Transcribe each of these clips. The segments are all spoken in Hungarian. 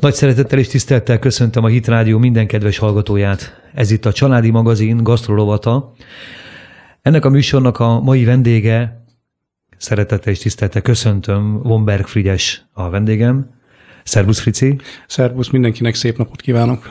Nagy szeretettel és tisztelettel köszöntöm a Hit Rádió minden kedves hallgatóját. Ez itt a Családi Magazin Gasztrolovata. Ennek a műsornak a mai vendége, szeretettel és tisztelettel köszöntöm, Womberg Frigyes a vendégem. Szervusz, Frici! Szervusz, mindenkinek szép napot kívánok!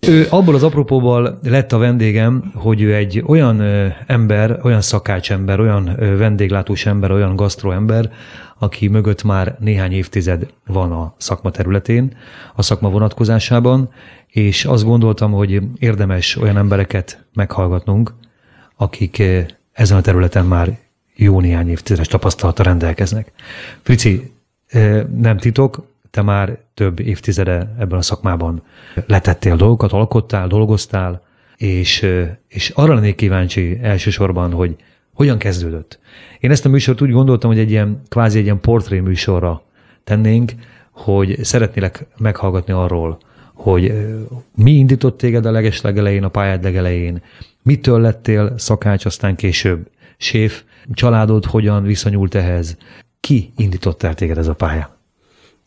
Ő abból az apropóból lett a vendégem, hogy ő egy olyan ember, olyan szakácsember, olyan vendéglátós ember, olyan gasztroember, aki mögött már néhány évtized van a szakma területén, a szakma vonatkozásában, és azt gondoltam, hogy érdemes olyan embereket meghallgatnunk, akik ezen a területen már jó néhány évtizedes tapasztalata rendelkeznek. Frici, nem titok, te már több évtizede ebben a szakmában letettél dolgokat, alkottál, dolgoztál, és, és arra lennék kíváncsi elsősorban, hogy hogyan kezdődött. Én ezt a műsort úgy gondoltam, hogy egy ilyen, kvázi egy ilyen portré műsorra tennénk, hogy szeretnélek meghallgatni arról, hogy mi indított téged a leges legelején, a pályád legelején, mitől lettél szakács, aztán később séf, családod hogyan viszonyult ehhez, ki indított el téged ez a pálya?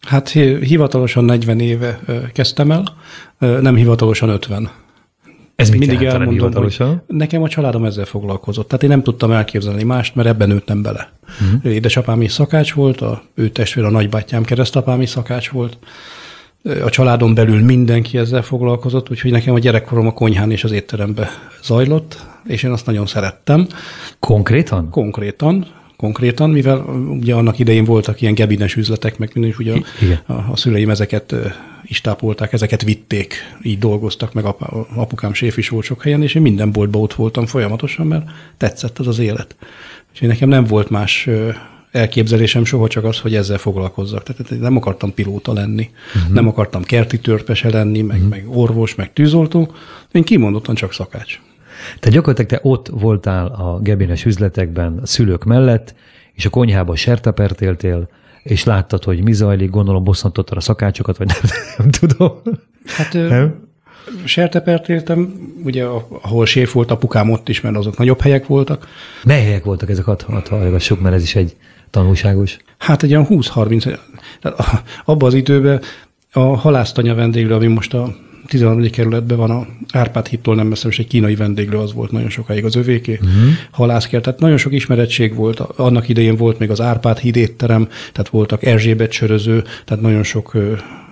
Hát hivatalosan 40 éve kezdtem el, nem hivatalosan 50. Ez mit Mindig elmondom, hogy nekem a családom ezzel foglalkozott. Tehát én nem tudtam elképzelni mást, mert ebben nőttem bele. Uh-huh. Édesapám is szakács volt, a ő testvér, a nagybátyám keresztapám is szakács volt. A családon belül mindenki ezzel foglalkozott, úgyhogy nekem a gyerekkorom a konyhán és az étterembe zajlott, és én azt nagyon szerettem. Konkrétan? Konkrétan konkrétan, mivel ugye annak idején voltak ilyen gebines üzletek, meg minden, ugye a, a szüleim ezeket is tápolták, ezeket vitték, így dolgoztak, meg apukám séf is volt sok helyen, és én minden boltba ott voltam folyamatosan, mert tetszett az az élet. És nekem nem volt más elképzelésem soha csak az, hogy ezzel foglalkozzak. Tehát nem akartam pilóta lenni, uh-huh. nem akartam kerti törpese lenni, meg, uh-huh. meg orvos, meg tűzoltó. Én kimondottan csak szakács. Te gyakorlatilag te ott voltál a gebines üzletekben a szülők mellett, és a konyhában sertepert éltél, és láttad, hogy mi zajlik, gondolom bosszantottad a szakácsokat, vagy nem, nem tudom. Hát nem? sertepert éltem, ugye ahol séf volt apukám ott is, mert azok nagyobb helyek voltak. Mely helyek voltak ezek, hadd hallgassuk, mert ez is egy tanulságos. Hát egy olyan 20-30, abban az időben a halásztanya vendéglő, ami most a 13. kerületben van a Árpád hittól nem messze, és egy kínai vendéglő az volt nagyon sokáig az övéké, uh-huh. halászkert, tehát nagyon sok ismerettség volt. Annak idején volt még az Árpád hídétterem, tehát voltak Erzsébet söröző, tehát nagyon sok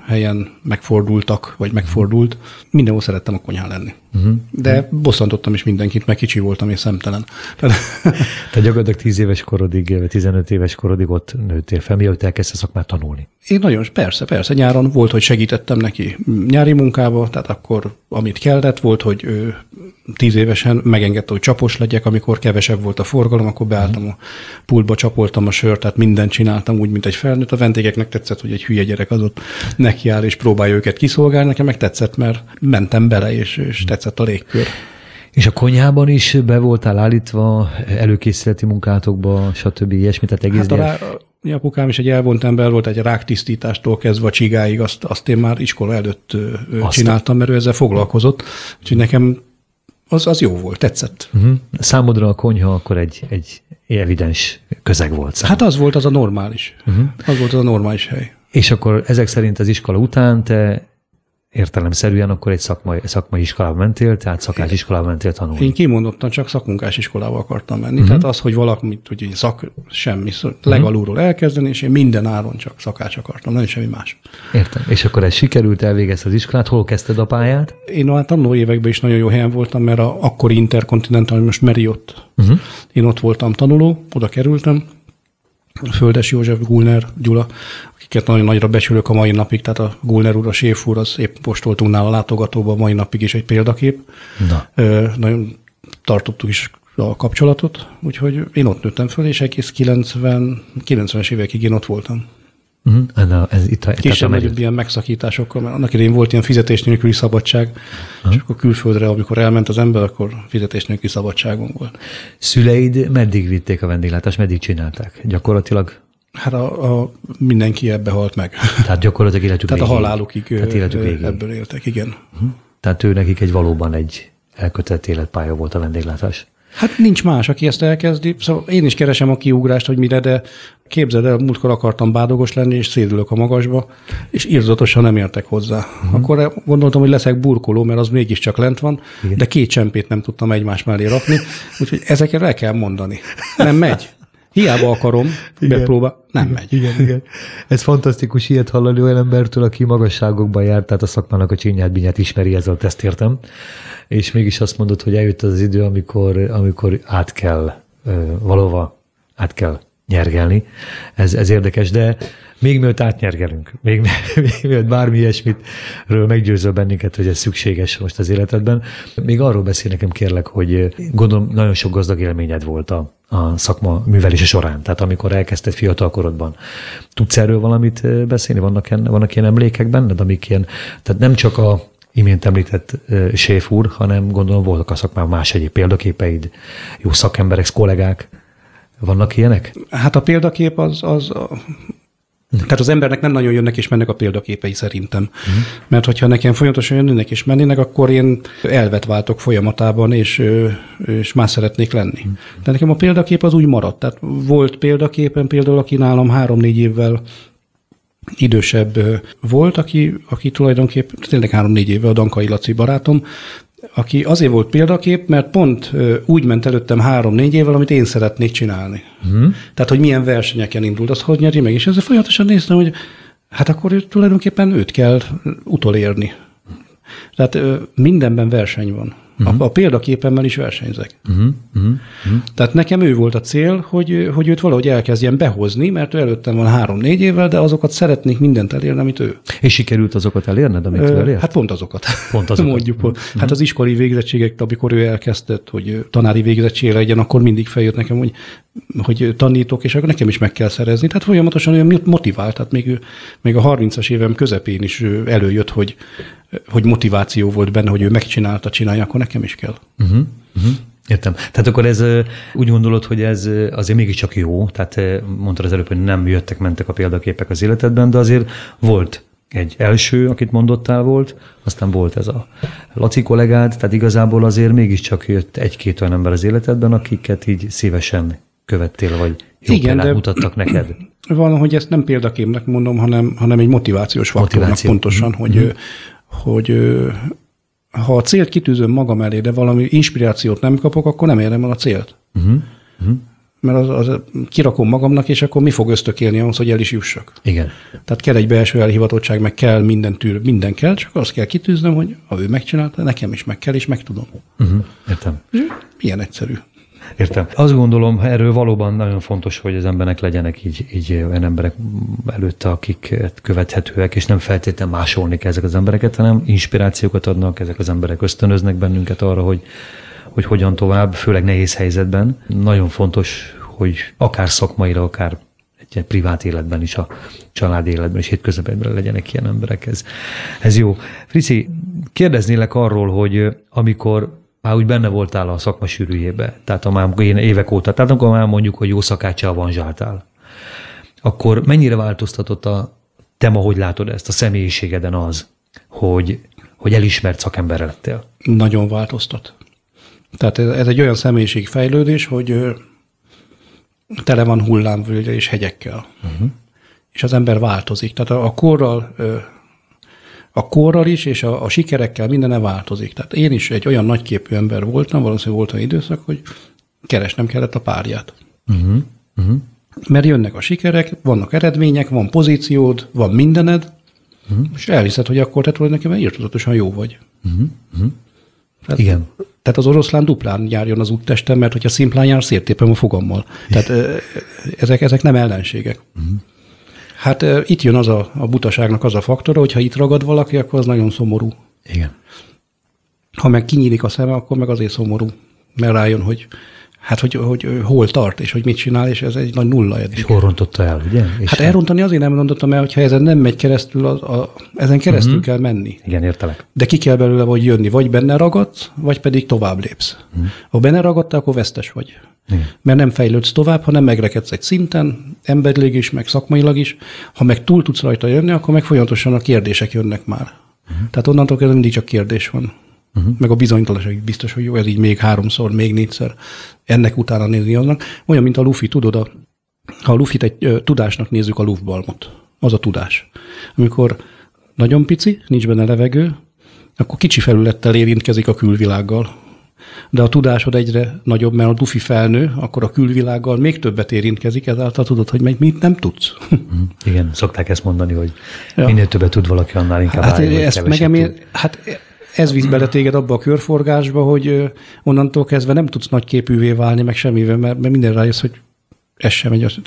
helyen megfordultak, vagy megfordult. Mindenhol szerettem a konyhán lenni. Uh-huh. De bosszantottam is mindenkit, mert kicsi voltam és szemtelen. Tehát gyakorlatilag 10 éves korodig, vagy 15 éves korodig ott nőttél fel, mielőtt elkezdte szakmát tanulni. Én nagyon, persze, persze. Nyáron volt, hogy segítettem neki nyári munkába, tehát akkor amit kellett, volt, hogy ő tíz évesen megengedte, hogy csapos legyek, amikor kevesebb volt a forgalom, akkor beálltam a pultba, csapoltam a sört, tehát mindent csináltam úgy, mint egy felnőtt. A vendégeknek tetszett, hogy egy hülye gyerek az ott nekiáll és próbálja őket kiszolgálni. Nekem meg tetszett, mert mentem bele, és, és tetszett a légkör. És a konyhában is be voltál állítva előkészületi munkátokba, stb. ilyesmi, tehát egész hát a, rá, apukám is egy elvont ember volt, egy ráktisztítástól kezdve a csigáig, azt, azt én már iskola előtt azt csináltam, mert ő ezzel foglalkozott. Úgyhogy nekem az, az jó volt, tetszett. Uh-huh. Számodra a konyha akkor egy, egy evidens közeg volt. Számodra. Hát az volt az a normális. Uh-huh. Az volt az a normális hely. És akkor ezek szerint az iskola után te értelemszerűen akkor egy szakmai, szakmai iskolába mentél, tehát szakás iskolába mentél tanulni. Én kimondottan csak szakmunkás iskolába akartam menni. Uh-huh. Tehát az, hogy valamit, hogy szak, semmi, uh-huh. legalulról elkezdeni, és én minden áron csak szakács akartam, nem semmi más. Értem. És akkor ez sikerült, elvégezted az iskolát, hol kezdted a pályát? Én a tanuló években is nagyon jó helyen voltam, mert a akkori Intercontinental, most Marriott. Uh-huh. Én ott voltam tanuló, oda kerültem, Földes József, Gulner, Gyula, akiket nagyon nagyra becsülök a mai napig, tehát a Gulner úr, a Séf úr, az épp most voltunk nála látogatóban, mai napig is egy példakép. Na. nagyon tartottuk is a kapcsolatot, úgyhogy én ott nőttem föl, és egész 90, 90-es évekig én ott voltam. Uh-huh. Ez itt a, Kisebb nagyobb ilyen megszakításokkal, mert annak idején volt ilyen fizetés nélküli szabadság, uh-huh. és akkor külföldre, amikor elment az ember, akkor fizetés nélküli szabadságon volt. Szüleid meddig vitték a vendéglátást, meddig csinálták? Gyakorlatilag Hát a, a, mindenki ebbe halt meg. Tehát gyakorlatilag életük Tehát végig. a halálukig Tehát életük végig. ebből éltek, igen. Uh-huh. Tehát ő nekik egy valóban egy elkötett életpálya volt a vendéglátás. Hát nincs más, aki ezt elkezdi. Szóval én is keresem a kiugrást, hogy mire, de képzeld el, múltkor akartam bádogos lenni, és szédülök a magasba, és irzatosan nem értek hozzá. Uh-huh. Akkor gondoltam, hogy leszek burkoló, mert az mégiscsak lent van, Igen. de két csempét nem tudtam egymás mellé rakni, úgyhogy ezeket el kell mondani. Nem megy. Hiába akarom, igen. bepróbál, nem igen, megy. Igen, igen. Ez fantasztikus ilyet hallani olyan embertől, aki magasságokban járt, tehát a szakmának a csinyát, binyát ismeri, ezzel ezt értem. És mégis azt mondod, hogy eljött az idő, amikor, amikor át kell valóva, át kell nyergelni. Ez, ez érdekes, de még mielőtt átnyergelünk, még, még mielőtt bármi ilyesmitről meggyőzöl bennünket, hogy ez szükséges most az életedben, még arról beszél nekem kérlek, hogy gondolom nagyon sok gazdag élményed volt a, a szakma művelése során, tehát amikor elkezdted fiatalkorodban. Tudsz erről valamit beszélni? Vannak, ilyen, vannak ilyen emlékek benned, amik ilyen, tehát nem csak a imént említett séf úr, hanem gondolom voltak a szakmában más egyéb példaképeid, jó szakemberek, kollégák. Vannak ilyenek? Hát a példakép az, az tehát az embernek nem nagyon jönnek és mennek a példaképei szerintem. Uh-huh. Mert hogyha nekem folyamatosan jönnek és mennének, akkor én elvet váltok folyamatában, és, és más szeretnék lenni. Uh-huh. De nekem a példakép az úgy maradt. Tehát volt példaképen például, aki nálam három-négy évvel idősebb volt, aki, aki tulajdonképpen tényleg három-négy éve a Dankai Laci barátom, aki azért volt példakép, mert pont úgy ment előttem három-négy évvel, amit én szeretnék csinálni. Hmm. Tehát, hogy milyen versenyeken indult, az hogy nyeri meg. És ezzel folyamatosan néztem, hogy hát akkor tulajdonképpen őt kell utolérni. Tehát mindenben verseny van. Uh-huh. A, a példaképemmel is versenyzek. Uh-huh. Uh-huh. Tehát nekem ő volt a cél, hogy, hogy őt valahogy elkezdjen behozni, mert ő előttem van három-négy évvel, de azokat szeretnék mindent elérni, amit ő. És sikerült azokat elérned, amit ő elért? Hát pont azokat. Pont azokat. Mondjuk. Uh-huh. Hát az iskolai végzettségek, amikor ő elkezdett, hogy tanári végzettségre legyen, akkor mindig feljött nekem, hogy hogy tanítok, és akkor nekem is meg kell szerezni. Tehát folyamatosan olyan motivált, tehát még, még a 30-as évem közepén is előjött, hogy, hogy motiváció volt benne, hogy ő megcsinálta, csinálja, akkor nekem is kell. Uh-huh, uh-huh. Értem. Tehát akkor ez úgy gondolod, hogy ez azért mégiscsak jó, tehát mondtad az előbb, hogy nem jöttek, mentek a példaképek az életedben, de azért volt egy első, akit mondottál volt, aztán volt ez a Laci kollégád, tehát igazából azért mégiscsak jött egy-két olyan ember az életedben, akiket így szívesen követtél, vagy jó Igen, de mutattak neked? Van, hogy ezt nem példaképnek mondom, hanem, hanem egy motivációs faktornak Motiváció. pontosan, hogy, mm-hmm. hogy ha a célt kitűzöm magam elé, de valami inspirációt nem kapok, akkor nem érem el a célt. Mm-hmm. Mert az, az, kirakom magamnak, és akkor mi fog ösztökélni ahhoz, hogy el is jussak. Igen. Tehát kell egy belső elhivatottság, meg kell minden tűr, minden kell, csak azt kell kitűznöm, hogy ha ő megcsinálta, nekem is meg kell, és meg tudom. Uh-huh. Értem. Milyen egyszerű. Értem. Azt gondolom, erről valóban nagyon fontos, hogy az embernek legyenek így, így olyan emberek előtte, akik követhetőek, és nem feltétlenül másolni kell ezek az embereket, hanem inspirációkat adnak, ezek az emberek ösztönöznek bennünket arra, hogy, hogy hogyan tovább, főleg nehéz helyzetben. Nagyon fontos, hogy akár szakmaira, akár egy privát életben is, a család életben és hétköznapokban legyenek ilyen emberek. Ez, ez jó. Frici, kérdeznélek arról, hogy amikor már úgy benne voltál a szakma sűrűjébe, tehát a már én évek óta, tehát amikor már mondjuk, hogy jó szakáccsal vanzsáltál, akkor mennyire változtatott a te ma, hogy látod ezt a személyiségeden az, hogy, hogy elismert szakember lettél? Nagyon változtat. Tehát ez, ez egy olyan személyiségfejlődés, hogy tele van hullámvölgye és hegyekkel. Uh-huh. És az ember változik. Tehát a, a korral a korral is, és a, a sikerekkel mindene változik. Tehát én is egy olyan nagyképű ember voltam, valószínűleg volt olyan időszak, hogy keresnem kellett a párját. Uh-huh. Uh-huh. Mert jönnek a sikerek, vannak eredmények, van pozíciód, van mindened, uh-huh. és elhiszed, hogy akkor te tulajdonképpen írtozatosan jó vagy. Uh-huh. Uh-huh. Tehát, Igen. Tehát az oroszlán duplán járjon az úttesten, mert hogyha szimplán jár, széttépem a fogammal. Tehát ezek, ezek nem ellenségek. Uh-huh. Hát itt jön az a, a butaságnak az a faktora, hogy ha itt ragad valaki, akkor az nagyon szomorú. Igen. Ha meg kinyílik a szeme, akkor meg azért szomorú. Mert rájön, hogy hát hogy, hogy, hogy hol tart, és hogy mit csinál, és ez egy nagy nulla eddig. És hol rontotta el, ugye? És hát elrontani azért nem rontottam el, hogyha ezen nem megy keresztül, a, a, ezen keresztül uh-huh. kell menni. Igen, értelek. De ki kell belőle vagy jönni, vagy benne ragadsz, vagy pedig tovább lépsz. Uh-huh. Ha benne ragadtál, akkor vesztes vagy. Igen. Mert nem fejlődsz tovább, hanem megrekedsz egy szinten, emberileg is, meg szakmailag is. Ha meg túl tudsz rajta jönni, akkor meg folyamatosan a kérdések jönnek már. Uh-huh. Tehát onnantól kezdve mindig csak kérdés van. Uh-huh. meg a bizonytalanság biztos, hogy jó, ez így még háromszor, még négyszer, ennek utána nézni annak. Olyan, mint a lufi, tudod, a, ha a lufit egy ö, tudásnak nézzük a lufbalmot, az a tudás. Amikor nagyon pici, nincs benne levegő, akkor kicsi felülettel érintkezik a külvilággal. De a tudásod egyre nagyobb, mert a dufi felnő, akkor a külvilággal még többet érintkezik, ezáltal tudod, hogy mit nem tudsz. Mhm. Igen, szokták ezt mondani, hogy ja. minél többet tud valaki, annál inkább hát, állj, ezt megemér, hát ez visz bele téged abba a körforgásba, hogy onnantól kezdve nem tudsz nagy képűvé válni, meg semmivel, mert, mert minden rájössz, hogy ez sem egy,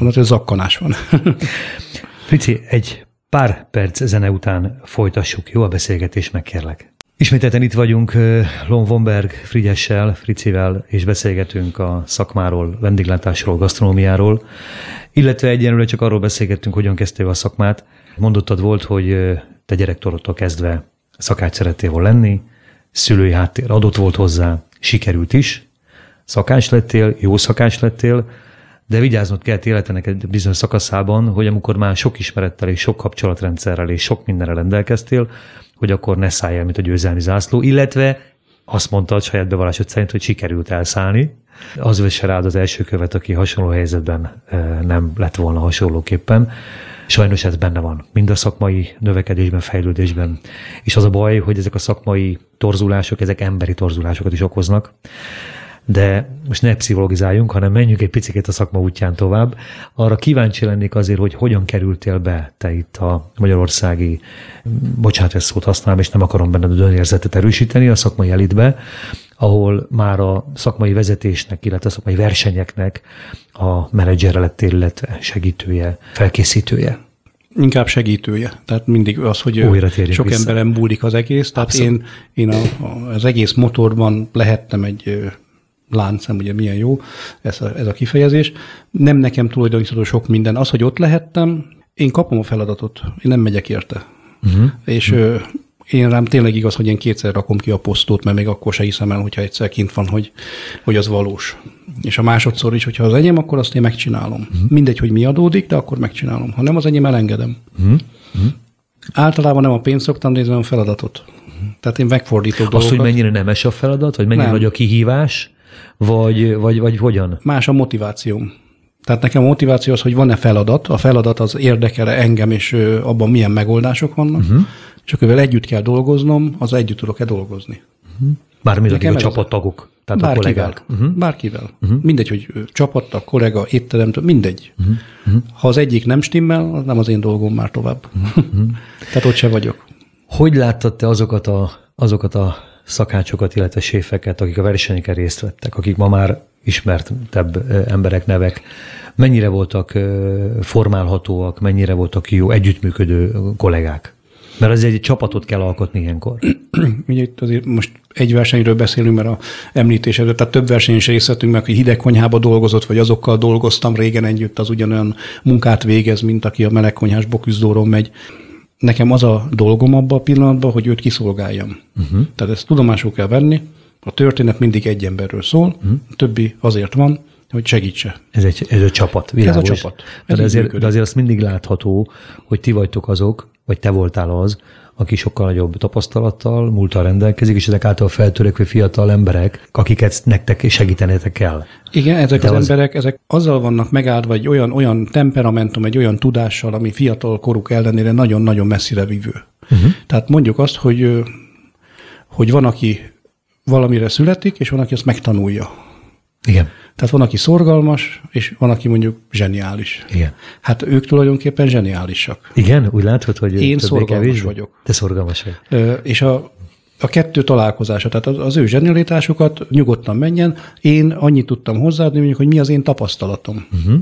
onnantól zakkanás van. Frici, egy pár perc zene után folytassuk. Jó a beszélgetés, megkérlek. Ismételten itt vagyunk Lon Womberg Frigyessel, Fricivel, és beszélgetünk a szakmáról, vendéglátásról, gasztronómiáról, illetve egyenlőre csak arról beszélgettünk, hogyan kezdtél a szakmát. Mondottad volt, hogy te gyerekkorodtól kezdve szakács szerettél volna lenni, szülői háttér adott volt hozzá, sikerült is, szakács lettél, jó szakács lettél, de vigyáznod kell életenek egy bizonyos szakaszában, hogy amikor már sok ismerettel és sok kapcsolatrendszerrel és sok mindenre rendelkeztél, hogy akkor ne szállj el, mint a győzelmi zászló, illetve azt mondta a saját bevallásod szerint, hogy sikerült elszállni. Az vesse rád az első követ, aki hasonló helyzetben nem lett volna hasonlóképpen. Sajnos ez benne van, mind a szakmai növekedésben, fejlődésben. És az a baj, hogy ezek a szakmai torzulások, ezek emberi torzulásokat is okoznak de most ne pszichologizáljunk, hanem menjünk egy picit a szakma útján tovább. Arra kíváncsi lennék azért, hogy hogyan kerültél be te itt a magyarországi, bocsánat, ezt szót használom, és nem akarom benned a dönérzetet erősíteni a szakmai elitbe, ahol már a szakmai vezetésnek, illetve a szakmai versenyeknek a menedzserre lettél, illetve segítője, felkészítője. Inkább segítője. Tehát mindig az, hogy Újra sok vissza. emberen múlik az egész. Tehát Abszolút. én, én a, az egész motorban lehettem egy láncem, ugye milyen jó ez a, ez a kifejezés. Nem nekem tulajdonítható sok minden. Az, hogy ott lehettem, én kapom a feladatot, én nem megyek érte. Uh-huh. És uh-huh. Én rám tényleg igaz, hogy én kétszer rakom ki a posztót, mert még akkor se hiszem el, hogyha egyszer kint van, hogy, hogy az valós. És a másodszor is, hogyha az enyém, akkor azt én megcsinálom. Uh-huh. Mindegy, hogy mi adódik, de akkor megcsinálom. Ha nem az enyém, elengedem. Uh-huh. Általában nem a pénzt szoktam nézni, hanem a feladatot. Tehát én megfordítok Azt, dolgokat. hogy mennyire nemes a feladat, vagy mennyire nem. nagy a kihívás, vagy, vagy, vagy hogyan? Más a motivációm. Tehát nekem a motiváció az, hogy van-e feladat, a feladat az érdekele engem, és abban milyen megoldások vannak, uh-huh. És akkor együtt kell dolgoznom, az együtt tudok-e dolgozni. Uh-huh. Bármi a csapattagok, tehát bárkivel, a kollégák. Uh-huh. Bárkivel. Uh-huh. Mindegy, hogy csapattag, kollega, étterem, mindegy. Uh-huh. Ha az egyik nem stimmel, az nem az én dolgom már tovább. Uh-huh. tehát ott se vagyok. Hogy láttad te azokat a, azokat a szakácsokat, illetve séfeket, akik a versenyeken részt vettek, akik ma már ismertebb emberek, nevek, mennyire voltak formálhatóak, mennyire voltak jó együttműködő kollégák? Mert az egy csapatot kell alkotni ilyenkor. Ugye itt azért most egy versenyről beszélünk, mert a említésedről, tehát több versenyen is részletünk meg, hogy hidegkonyhába dolgozott, vagy azokkal dolgoztam régen együtt, az ugyanolyan munkát végez, mint aki a melegkonyhás boküzdóron megy nekem az a dolgom abban a pillanatban, hogy őt kiszolgáljam. Uh-huh. Tehát ezt tudomásul kell venni, a történet mindig egy emberről szól, uh-huh. a többi azért van, hogy segítse. Ez egy, ez egy csapat, világos. Ez a csapat. Ez de, azért, de azért azt mindig látható, hogy ti vagytok azok, vagy te voltál az, aki sokkal nagyobb tapasztalattal, múltal rendelkezik, és ezek által feltörekvő fiatal emberek, akiket nektek segítenetek kell. Igen, ezek De az, az emberek, ezek azzal vannak megáldva egy olyan, olyan temperamentum, egy olyan tudással, ami fiatal koruk ellenére nagyon-nagyon messzire vívő. Uh-huh. Tehát mondjuk azt, hogy, hogy van, aki valamire születik, és van, aki ezt megtanulja. Igen. Tehát van, aki szorgalmas, és van, aki mondjuk zseniális. Igen. Hát ők tulajdonképpen zseniálisak. Igen, úgy látod, hogy Én szorgalmas vagyok. Te szorgalmas vagy. Ö, és a, a kettő találkozása, tehát az, az ő zsenialitásukat nyugodtan menjen. Én annyit tudtam hozzáadni, mondjuk, hogy mi az én tapasztalatom. Uh-huh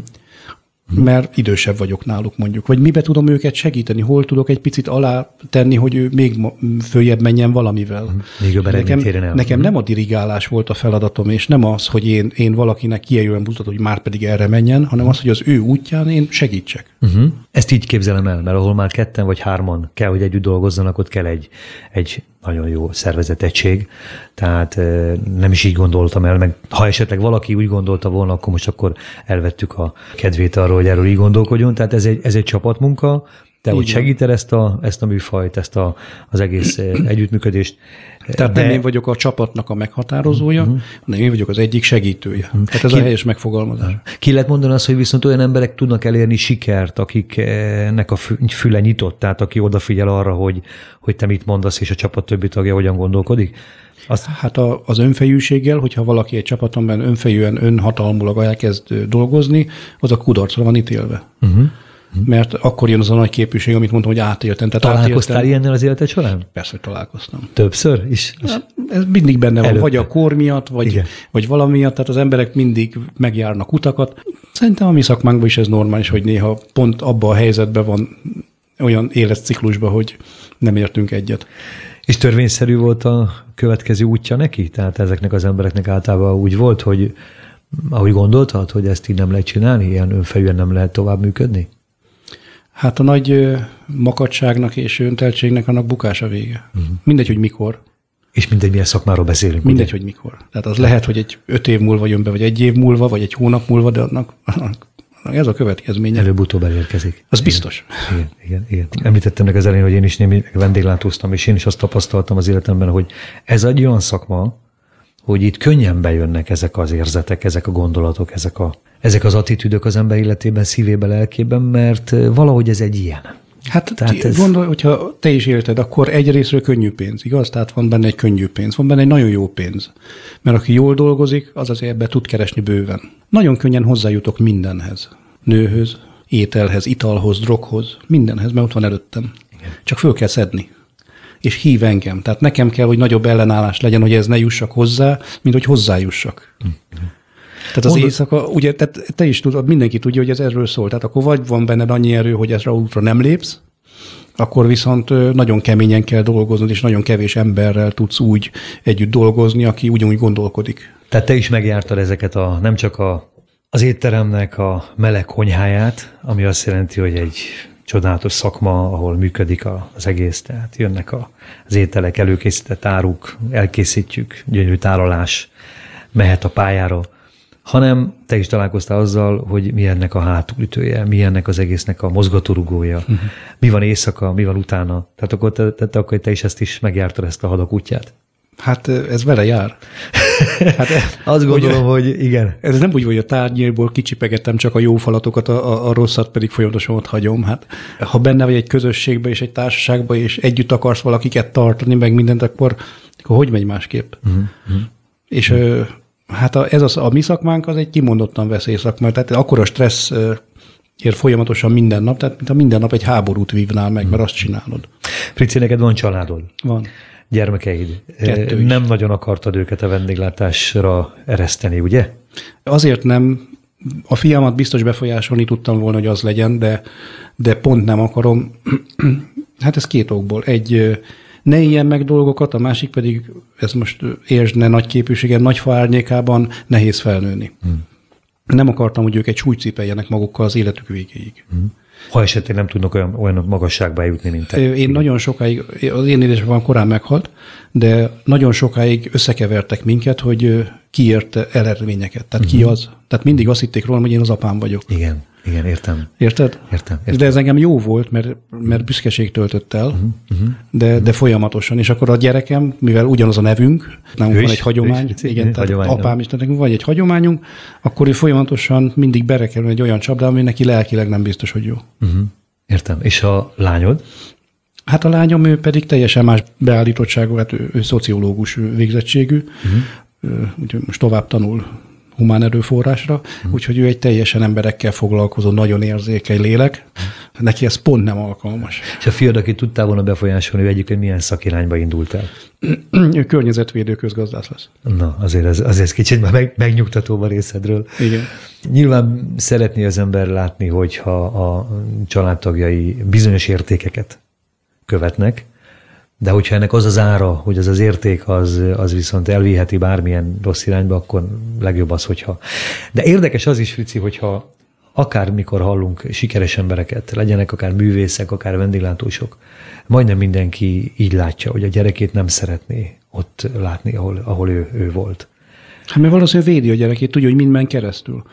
mert idősebb vagyok náluk mondjuk. Vagy mibe tudom őket segíteni, hol tudok egy picit alá tenni, hogy ő még följebb menjen valamivel. Mhm. Még jobb nekem, el. nekem nem a dirigálás volt a feladatom, és nem az, hogy én, én valakinek kijelölően mutatom, hogy már pedig erre menjen, hanem az, hogy az ő útján én segítsek. Uh-huh. Ezt így képzelem el, mert ahol már ketten vagy hárman kell, hogy együtt dolgozzanak, ott kell egy, egy nagyon jó szervezetettség, tehát nem is így gondoltam el, meg ha esetleg valaki úgy gondolta volna, akkor most akkor elvettük a kedvét arról, hogy erről így gondolkodjon, tehát ez egy, ez egy csapatmunka, te hogy segíted ezt a, ezt a műfajt, ezt a, az egész együttműködést. Tehát de... nem én vagyok a csapatnak a meghatározója, uh-huh. hanem én vagyok az egyik segítője. Uh-huh. Tehát ez Ki... a helyes megfogalmazás. Ki lehet mondani azt, hogy viszont olyan emberek tudnak elérni sikert, akiknek a füle nyitott, tehát aki odafigyel arra, hogy, hogy te mit mondasz, és a csapat többi tagja hogyan gondolkodik? Azt... Hát a, az önfejűséggel, hogyha valaki egy csapatomban önfejűen, önhatalmulag elkezd dolgozni, az a kudarcra van ítélve. Uh-huh. Mert akkor jön az a nagy képűség, amit mondtam, hogy átéltem. Tehát Találkoztál átéltem. ilyennel az életed során? Persze, hogy találkoztam. Többször is? Hát, ez mindig benne van, Előtte. vagy a kor miatt, vagy, vagy valami miatt, tehát az emberek mindig megjárnak utakat. Szerintem a mi szakmánkban is ez normális, hogy néha pont abban a helyzetben van olyan életciklusban, hogy nem értünk egyet. És törvényszerű volt a következő útja neki? Tehát ezeknek az embereknek általában úgy volt, hogy ahogy gondoltad, hogy ezt így nem lehet csinálni, ilyen önfejűen nem lehet tovább működni? Hát a nagy makadságnak és önteltségnek annak bukása vége. Uh-huh. Mindegy, hogy mikor. És mindegy, milyen szakmáról beszélünk. Mindegy, ugye? hogy mikor. Tehát az lehet, hogy egy öt év múlva jön be, vagy egy év múlva, vagy egy hónap múlva, de annak, annak ez a következménye. Előbb-utóbb elérkezik. Az biztos. Igen, igen, igen. Említettem meg az elején, hogy én is némi vendéglátóztam, és én is azt tapasztaltam az életemben, hogy ez egy olyan szakma, hogy itt könnyen bejönnek ezek az érzetek, ezek a gondolatok, ezek, a, ezek az attitűdök az ember életében, szívébe, lelkében, mert valahogy ez egy ilyen. Hát Tehát ez... gondolj, hogyha te is élted, akkor egyrésztről könnyű pénz, igaz? Tehát van benne egy könnyű pénz, van benne egy nagyon jó pénz. Mert aki jól dolgozik, az azért ebbe tud keresni bőven. Nagyon könnyen hozzájutok mindenhez. Nőhöz, ételhez, italhoz, droghoz, mindenhez, mert ott van előttem. Igen. Csak föl kell szedni és hív engem. Tehát nekem kell, hogy nagyobb ellenállás legyen, hogy ez ne jussak hozzá, mint hogy hozzájussak. Mm-hmm. Tehát az Mondod... éjszaka, ugye tehát te is tudod, mindenki tudja, hogy ez erről szól. Tehát akkor vagy van benned annyi erő, hogy ezre útra nem lépsz, akkor viszont nagyon keményen kell dolgoznod, és nagyon kevés emberrel tudsz úgy együtt dolgozni, aki ugyanúgy gondolkodik. Tehát te is megjártad ezeket a, nem csak a, az étteremnek a meleg konyháját, ami azt jelenti, hogy egy csodálatos szakma, ahol működik az egész, tehát jönnek a, az ételek, előkészített áruk, elkészítjük, gyönyörű tálalás mehet a pályára, hanem te is találkoztál azzal, hogy mi ennek a hátulütője, mi ennek az egésznek a mozgatórugója, uh-huh. mi van éjszaka, mi van utána. Tehát akkor te, te, te, akkor te is ezt is megjártad ezt a hadak útját. Hát ez vele jár. Hát, Azt gondolom, hogy, hogy igen. Ez nem úgy, hogy a tárgyérból kicsipegettem csak a jó falatokat, a, a, a rosszat pedig folyamatosan ott hagyom. Hát, ha benne vagy egy közösségbe és egy társaságba, és együtt akarsz valakiket tartani, meg mindent, akkor, akkor hogy megy másképp? Uh-huh. És uh-huh. hát a, ez az, a mi szakmánk az egy kimondottan veszélyszakma, tehát akkor a stressz ér folyamatosan minden nap, tehát mint a minden nap egy háborút vívnál meg, mert azt csinálod. Frici, neked van családod? Van gyermekeid. Nem nagyon akartad őket a vendéglátásra ereszteni, ugye? Azért nem. A fiamat biztos befolyásolni tudtam volna, hogy az legyen, de, de pont nem akarom. hát ez két okból. Egy, ne ilyen meg dolgokat, a másik pedig, ez most értsd ne nagy képűségen, nagy fa árnyékában nehéz felnőni. Hmm. Nem akartam, hogy ők egy súlycipeljenek magukkal az életük végéig. Hmm ha esetleg nem tudnak olyan, olyan magasságba eljutni, mint te. Én nagyon sokáig, az én édesapám korán meghalt, de nagyon sokáig összekevertek minket, hogy ki érte eredményeket, tehát uh-huh. ki mhm. az. Tehát mindig azt hitték rólam, hogy én az apám vagyok. Igen. Igen, értem. Érted? Értem, értem. De ez engem jó volt, mert, mert büszkeség töltött el, uh-huh, uh-huh, de, de folyamatosan. És akkor a gyerekem, mivel ugyanaz a nevünk, nem van egy hagyomány, is, igen, tehát hagyomány, apám is, nekünk van egy hagyományunk, akkor ő folyamatosan mindig berekerül egy olyan csapdába, ami neki lelkileg nem biztos, hogy jó. Uh-huh. Értem. És a lányod? Hát a lányom, ő pedig teljesen más beállítottságú, hát ő, ő szociológus végzettségű, uh-huh. úgyhogy most tovább tanul humán erőforrásra, hmm. úgyhogy ő egy teljesen emberekkel foglalkozó, nagyon érzékeny lélek. Hmm. Neki ez pont nem alkalmas. És a fiad, aki tudtál volna befolyásolni, ő egyébként milyen szakirányba indult el? ő környezetvédő közgazdász lesz. Na, azért ez, azért kicsit már meg, megnyugtatóbb a részedről. Igen. Nyilván szeretné az ember látni, hogyha a családtagjai bizonyos értékeket követnek, de hogyha ennek az az ára, hogy az az érték, az, az viszont elviheti bármilyen rossz irányba, akkor legjobb az, hogyha... De érdekes az is, Frici, hogyha akármikor hallunk sikeres embereket, legyenek akár művészek, akár vendéglátósok, majdnem mindenki így látja, hogy a gyerekét nem szeretné ott látni, ahol, ahol ő, ő volt. Hát mert valószínűleg védi a gyerekét, tudja, hogy mindben keresztül.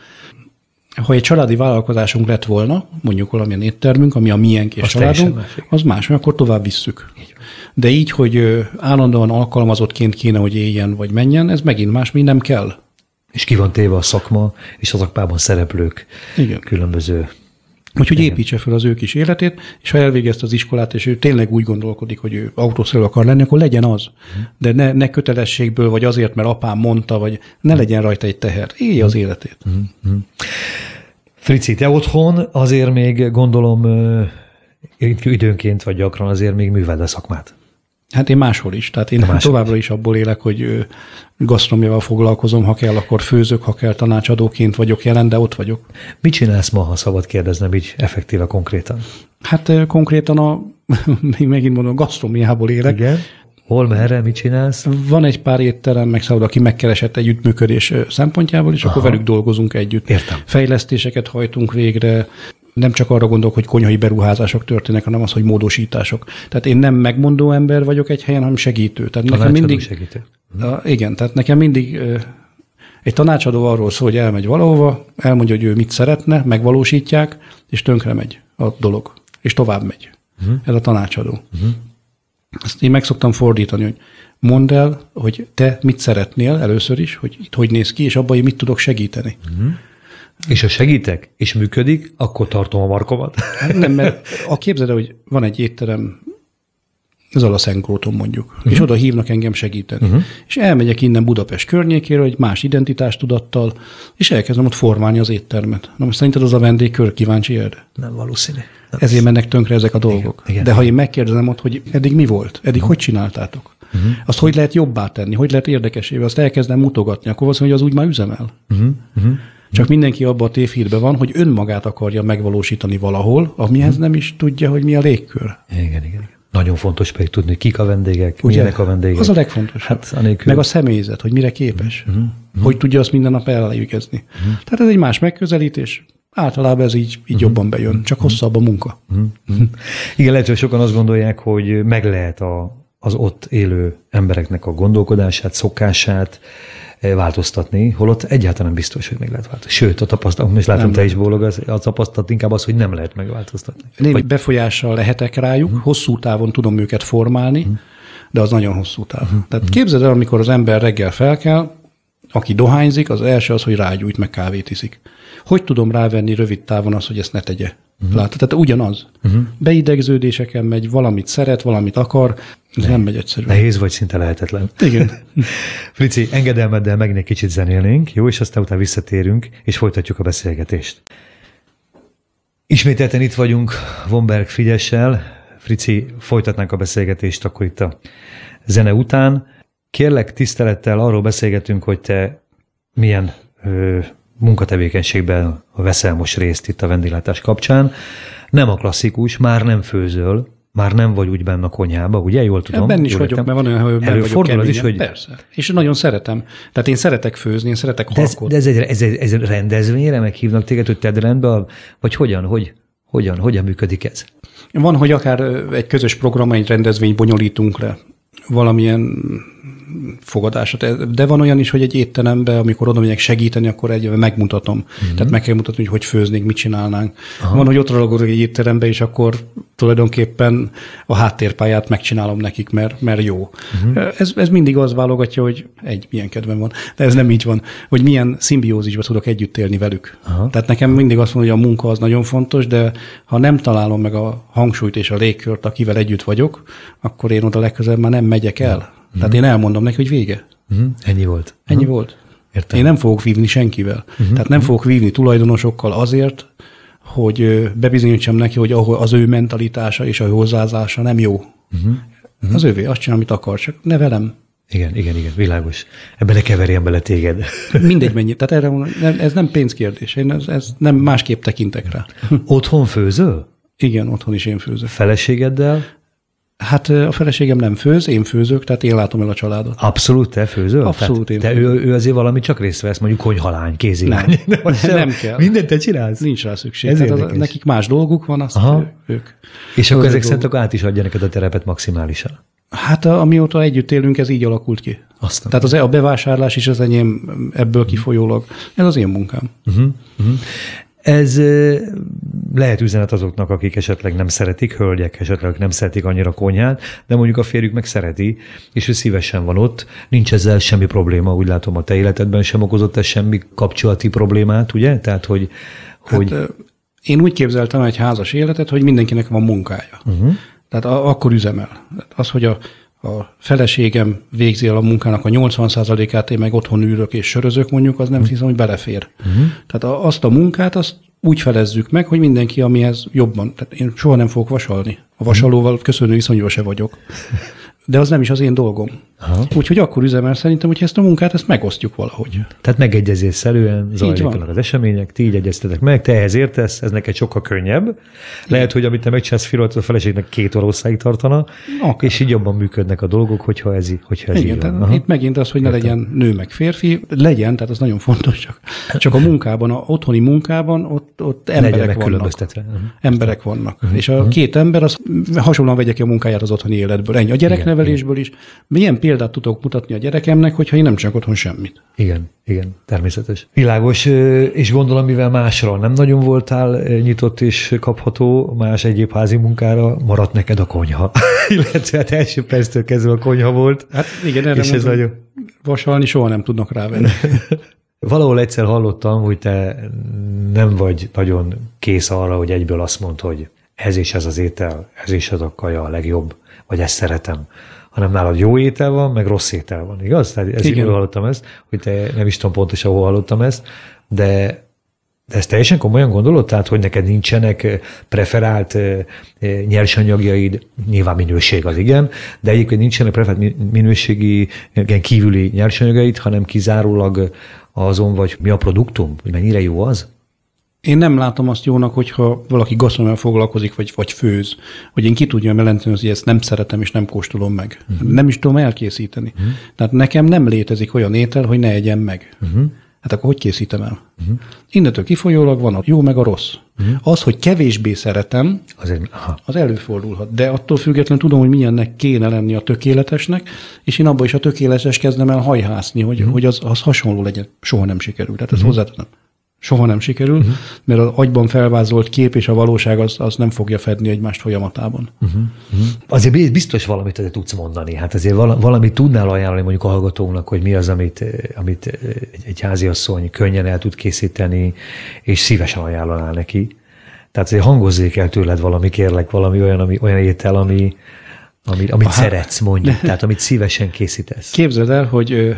Ha egy családi vállalkozásunk lett volna, mondjuk valamilyen éttermünk, ami a miénk és Az családunk, más. az más, akkor tovább visszük. De így, hogy állandóan alkalmazottként kéne, hogy éljen vagy menjen, ez megint más, mi nem kell. És ki van téve a szakma, és a szakmában szereplők Igen. különböző Úgyhogy építse fel az ő kis életét, és ha elvégezte az iskolát, és ő tényleg úgy gondolkodik, hogy ő autószerelő akar lenni, akkor legyen az. De ne, ne kötelességből, vagy azért, mert apám mondta, vagy ne legyen rajta egy teher. Élje az életét. Frici, te otthon azért még gondolom időnként vagy gyakran azért még műveled a szakmát. Hát én máshol is. Tehát én máshol továbbra is abból élek, hogy ö, gasztronomiával foglalkozom, ha kell, akkor főzök, ha kell, tanácsadóként vagyok jelen, de ott vagyok. Mit csinálsz ma, ha szabad kérdeznem így effektíve konkrétan? Hát ö, konkrétan a, még megint mondom, gasztronómiából élek. Igen. Hol, merre, mit csinálsz? Van egy pár étterem, meg szállod, aki megkeresett együttműködés ö, szempontjából, és Aha. akkor velük dolgozunk együtt. Értem. Fejlesztéseket hajtunk végre, nem csak arra gondolok, hogy konyhai beruházások történnek, hanem az, hogy módosítások. Tehát én nem megmondó ember vagyok egy helyen, hanem segítő. Tehát nekem mindig, segítő. A, igen, tehát nekem mindig egy tanácsadó arról szól, hogy elmegy valahova, elmondja, hogy ő mit szeretne, megvalósítják, és tönkre megy a dolog, és tovább megy. Uh-huh. Ez a tanácsadó. Uh-huh. Ezt én meg szoktam fordítani, hogy mondd el, hogy te mit szeretnél először is, hogy itt hogy néz ki, és abban én mit tudok segíteni. Uh-huh. És ha segítek, és működik, akkor tartom a markomat. Hát nem, mert a képzeld el, hogy van egy étterem, ez a Szenkróton mondjuk, uh-huh. és oda hívnak engem segíteni. Uh-huh. És elmegyek innen Budapest környékéről, egy más identitástudattal, és elkezdem ott formálni az éttermet. Na most szerinted az a vendégkör kíváncsi erre? Nem valószínű. Nem. Ezért mennek tönkre ezek a dolgok. Igen, igen. De ha én megkérdezem ott, hogy eddig mi volt, eddig uh-huh. hogy csináltátok, uh-huh. azt hogy lehet jobbá tenni, hogy lehet érdekesével, azt elkezdem mutogatni, akkor azt mondja, hogy az úgy már üzemel. Uh-huh. Uh-huh. Csak mindenki abban a tévhírben van, hogy önmagát akarja megvalósítani valahol, amihez nem is tudja, hogy mi a légkör. Igen, igen. Nagyon fontos pedig tudni, kik a vendégek, Ugye? milyenek a vendégek. Az a legfontosabb. Hát, anélkül... Meg a személyzet, hogy mire képes. Uh-huh. Hogy tudja azt minden nap elvégezni. Uh-huh. Tehát ez egy más megközelítés. Általában ez így, így uh-huh. jobban bejön, csak hosszabb a munka. Uh-huh. Igen, lehet, hogy sokan azt gondolják, hogy meg lehet a, az ott élő embereknek a gondolkodását, szokását változtatni, holott egyáltalán nem biztos, hogy meg lehet változtatni. Sőt, a tapasztalat, és látom, Nem te is bólogasz, a tapasztalat inkább az, hogy nem lehet megváltoztatni. Némi befolyással lehetek rájuk, uh-huh. hosszú távon tudom őket formálni, uh-huh. de az nagyon hosszú táv. Uh-huh. Tehát képzeld el, amikor az ember reggel felkel, aki dohányzik, az első az, hogy rágyújt, meg kávét iszik. Hogy tudom rávenni rövid távon azt, hogy ezt ne tegye? Uh-huh. Látod? Tehát ugyanaz. Uh-huh. Beidegződéseken megy, valamit szeret, valamit akar, ez nem megy egyszerűen. Nehéz vagy szinte lehetetlen. Igen. Frici, engedelmeddel megint egy kicsit zenélnénk, jó, és aztán utána visszatérünk, és folytatjuk a beszélgetést. Ismételten itt vagyunk Vonberg Frigyessel. Frici, folytatnánk a beszélgetést akkor itt a zene után. Kérlek tisztelettel arról beszélgetünk, hogy te milyen ö, munkatevékenységben veszel most részt itt a vendéglátás kapcsán. Nem a klasszikus, már nem főzöl, már nem vagy úgy benne a konyhába, ugye? Jól tudom? Ebben is vagyok, értem? mert van olyan, hogy benne vagyok az is, keményen. hogy Persze. És nagyon szeretem. Tehát én szeretek főzni, én szeretek de ez, de ez, egy, ez, egy, ez egy rendezvényre meghívnak téged, hogy tedd rendbe, vagy hogyan, hogy, hogyan, hogyan működik ez? Van, hogy akár egy közös program, egy rendezvény bonyolítunk le valamilyen fogadásot, de van olyan is, hogy egy étterembe, amikor oda megyek segíteni, akkor egy megmutatom. Uh-huh. Tehát meg kell mutatni, hogy hogy főznénk, mit csinálnánk. Aha. Van, hogy ott ragolok egy étterembe, és akkor tulajdonképpen a háttérpályát megcsinálom nekik, mert, mert jó. Uh-huh. Ez, ez mindig az válogatja, hogy egy, milyen kedvem van, de ez nem így van, hogy milyen szimbiózisba tudok együtt élni velük. Aha. Tehát nekem mindig azt mondja, hogy a munka az nagyon fontos, de ha nem találom meg a hangsúlyt és a légkört, akivel együtt vagyok, akkor én oda legközelebb már nem megyek el. Tehát én elmondom neki, hogy vége. Uh-huh. Ennyi volt. Ennyi uh-huh. volt. Értem. Én nem fogok vívni senkivel. Uh-huh. Tehát nem fogok vívni tulajdonosokkal azért, hogy bebizonyítsam neki, hogy ahol az ő mentalitása és a hozzáállása nem jó. Uh-huh. Uh-huh. Az övé, azt csinál, amit akar, csak ne velem. Igen, igen, igen, világos. Ebbe ne keverjen bele téged. Mindegy mennyi. Tehát erre mondom, ez nem pénzkérdés. Én ez, ez nem másképp tekintek rá. Otthon főzöl? Igen, otthon is én főzök. Feleségeddel? Hát a feleségem nem főz, én főzök, tehát én látom el a családot. Abszolút te főzöl? Abszolút én Tehát te ő, ő azért valami csak részt vesz, mondjuk konyhalány, kézilány. Nem. Nem kell. Mindent te csinálsz? Nincs rá szükség. Ez Tehát az, nekik más dolguk van, azt Aha. ő, ők. És akkor ezek szerint akkor át is adja neked a terepet maximálisan. Hát amióta együtt élünk, ez így alakult ki. Aztán. Tehát az, a bevásárlás is az enyém ebből kifolyólag. Ez az én munkám. Uh-huh, uh-huh. Ez lehet üzenet azoknak, akik esetleg nem szeretik, hölgyek esetleg nem szeretik annyira konyhát, de mondjuk a férjük meg szereti, és ő szívesen van ott, nincs ezzel semmi probléma, úgy látom a te életedben sem okozott ez semmi kapcsolati problémát, ugye? Tehát, hogy... hogy... Hát, én úgy képzeltem egy házas életet, hogy mindenkinek van munkája. Uh-huh. Tehát akkor üzemel. Az, hogy a, a feleségem végzi el a munkának a 80%-át, én meg otthon ülök és sörözök mondjuk, az nem hiszem, hogy belefér. Uh-huh. Tehát azt a munkát, azt úgy felezzük meg, hogy mindenki, amihez jobban. Tehát én soha nem fogok vasalni. A vasalóval köszönő viszonyban se vagyok. De az nem is az én dolgom. Úgyhogy akkor üzemel szerintem, hogy ezt a munkát ezt megosztjuk valahogy. Tehát megegyezésszerűen zajlik az események, ti így egyeztetek meg, te ehhez értesz, ez neked sokkal könnyebb. Lehet, hogy amit te megcsinálsz fél a feleségnek két óra tartana, Akár. és így jobban működnek a dolgok, hogyha ez, hogyha ez Igen, így van. Itt megint az, hogy ne Értem. legyen nő meg férfi, legyen, tehát az nagyon fontos, csak, csak a munkában, a otthoni munkában ott, ott emberek vannak. Emberek vannak. Uh-huh. És a uh-huh. két ember az hasonlóan vegye ki a munkáját az otthoni életből. Ennyi. A gyereknevelésből is. Milyen példát tudok mutatni a gyerekemnek, hogyha én nem csak otthon semmit. Igen, igen, természetes. Világos, és gondolom, mivel másra nem nagyon voltál nyitott és kapható más egyéb házi munkára, maradt neked a konyha. Illetve hát első perctől kezdve a konyha volt. Hát igen, erre és ez nagyon... vasalni soha nem tudnak rávenni. Valahol egyszer hallottam, hogy te nem vagy nagyon kész arra, hogy egyből azt mondd, hogy ez is ez az étel, ez is az a kaja a legjobb, vagy ezt szeretem hanem nálad jó étel van, meg rossz étel van, igaz? Tehát ez Igen. hallottam ezt, hogy te nem is tudom pontosan, hol hallottam ezt, de de ezt teljesen komolyan gondolod? Tehát, hogy neked nincsenek preferált nyersanyagjaid, nyilván minőség az igen, de egyébként nincsenek preferált minőségi, kívüli nyersanyagaid, hanem kizárólag azon vagy mi a produktum, hogy mennyire jó az? Én nem látom azt jónak, hogyha valaki gasztronómiával foglalkozik, vagy, vagy főz, hogy én ki tudjam jelenteni, hogy ezt nem szeretem és nem kóstolom meg. Uh-huh. Nem is tudom elkészíteni. Uh-huh. Tehát nekem nem létezik olyan étel, hogy ne egyen meg. Uh-huh. Hát akkor hogy készítem el? Uh-huh. Innentől kifolyólag van a jó meg a rossz. Uh-huh. Az, hogy kevésbé szeretem, Azért, aha. az előfordulhat. De attól függetlenül tudom, hogy milyennek kéne lenni a tökéletesnek, és én abban is a tökéletes kezdem el hajhászni, hogy, uh-huh. hogy az, az hasonló legyen. Soha nem sikerül. Tehát ezt uh-huh. Soha nem sikerül, uh-huh. mert az agyban felvázolt kép és a valóság az, az nem fogja fedni egymást folyamatában. Uh-huh. Uh-huh. Azért biztos valamit azért tudsz mondani. Hát azért valamit tudnál ajánlani mondjuk a hallgatónak, hogy mi az, amit, amit egy, egy háziasszony könnyen el tud készíteni, és szívesen ajánlanál neki. Tehát azért hangozzék el tőled valami, kérlek, valami olyan, ami, olyan étel, ami, ami, amit Aha. szeretsz mondjuk, tehát amit szívesen készítesz. Képzeld el, hogy